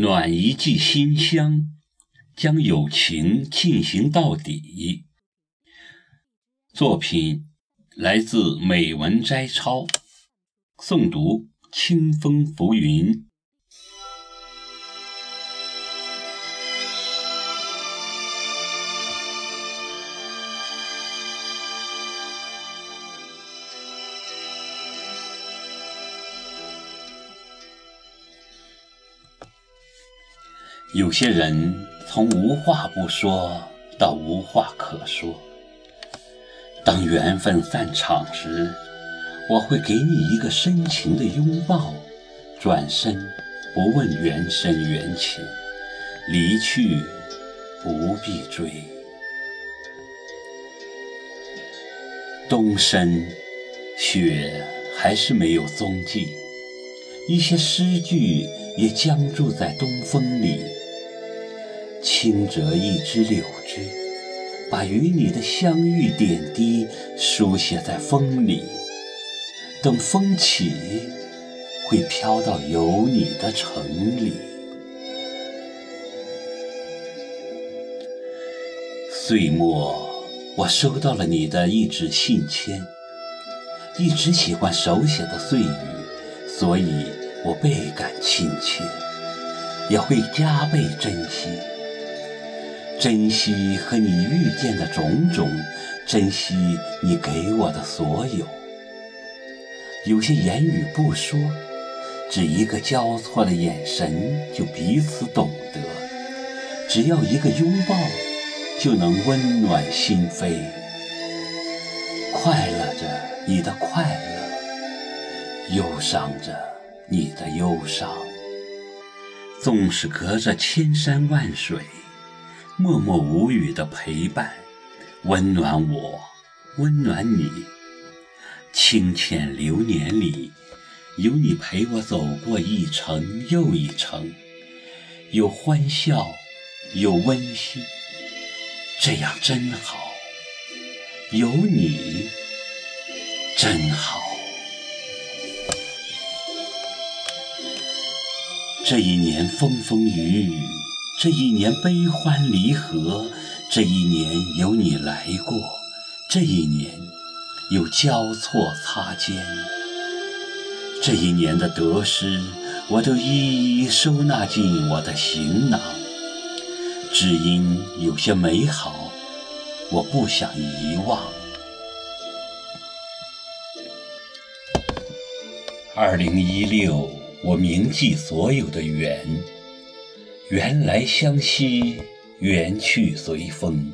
暖一季馨香，将友情进行到底。作品来自美文摘抄，诵读清风浮云。有些人从无话不说到无话可说。当缘分散场时，我会给你一个深情的拥抱，转身不问缘深缘浅，离去不必追。冬深，雪还是没有踪迹，一些诗句也僵住在东风里。轻折一枝柳枝，把与你的相遇点滴书写在风里。等风起，会飘到有你的城里。岁末，我收到了你的一纸信笺。一直喜欢手写的碎语，所以我倍感亲切，也会加倍珍惜。珍惜和你遇见的种种，珍惜你给我的所有。有些言语不说，只一个交错的眼神就彼此懂得；只要一个拥抱，就能温暖心扉。快乐着你的快乐，忧伤着你的忧伤。纵使隔着千山万水。默默无语的陪伴，温暖我，温暖你。清浅流年里，有你陪我走过一程又一程，有欢笑，有温馨，这样真好。有你，真好。这一年风风雨雨。这一年悲欢离合，这一年有你来过，这一年有交错擦肩，这一年的得失，我都一一收纳进我的行囊，只因有些美好，我不想遗忘。二零一六，我铭记所有的缘。缘来相惜，缘去随风。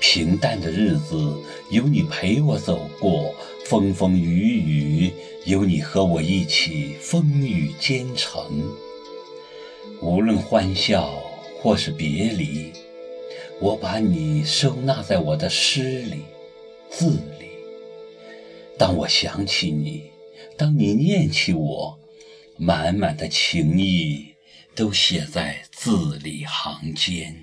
平淡的日子有你陪我走过，风风雨雨有你和我一起风雨兼程。无论欢笑或是别离，我把你收纳在我的诗里、字里。当我想起你，当你念起我，满满的情意。都写在字里行间。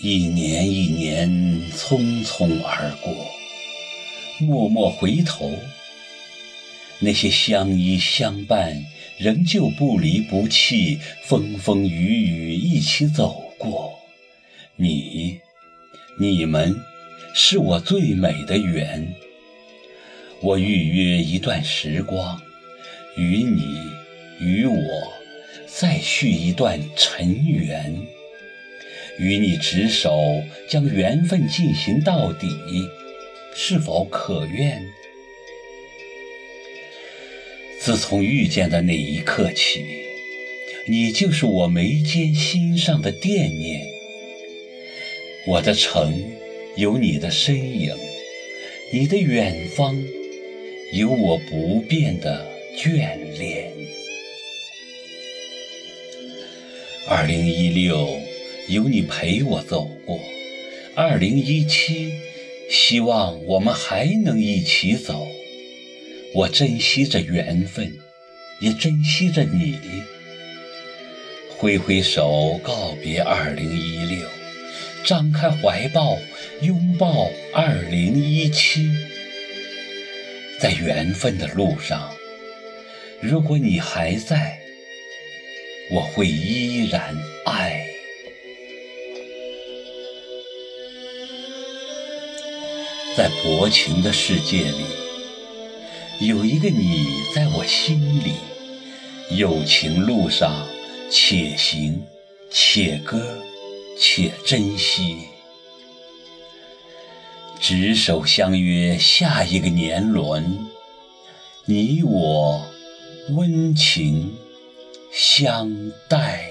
一年一年匆匆而过，默默回头，那些相依相伴、仍旧不离不弃、风风雨雨一起走过，你、你们，是我最美的缘。我预约一段时光，与你与我再续一段尘缘，与你执手将缘分进行到底，是否可愿？自从遇见的那一刻起，你就是我眉间心上的惦念。我的城有你的身影，你的远方。有我不变的眷恋。二零一六，有你陪我走过；二零一七，希望我们还能一起走。我珍惜着缘分，也珍惜着你。挥挥手告别二零一六，张开怀抱拥抱二零一七。在缘分的路上，如果你还在，我会依然爱。在薄情的世界里，有一个你在我心里。友情路上，且行且歌且珍惜。执手相约下一个年轮，你我温情相待。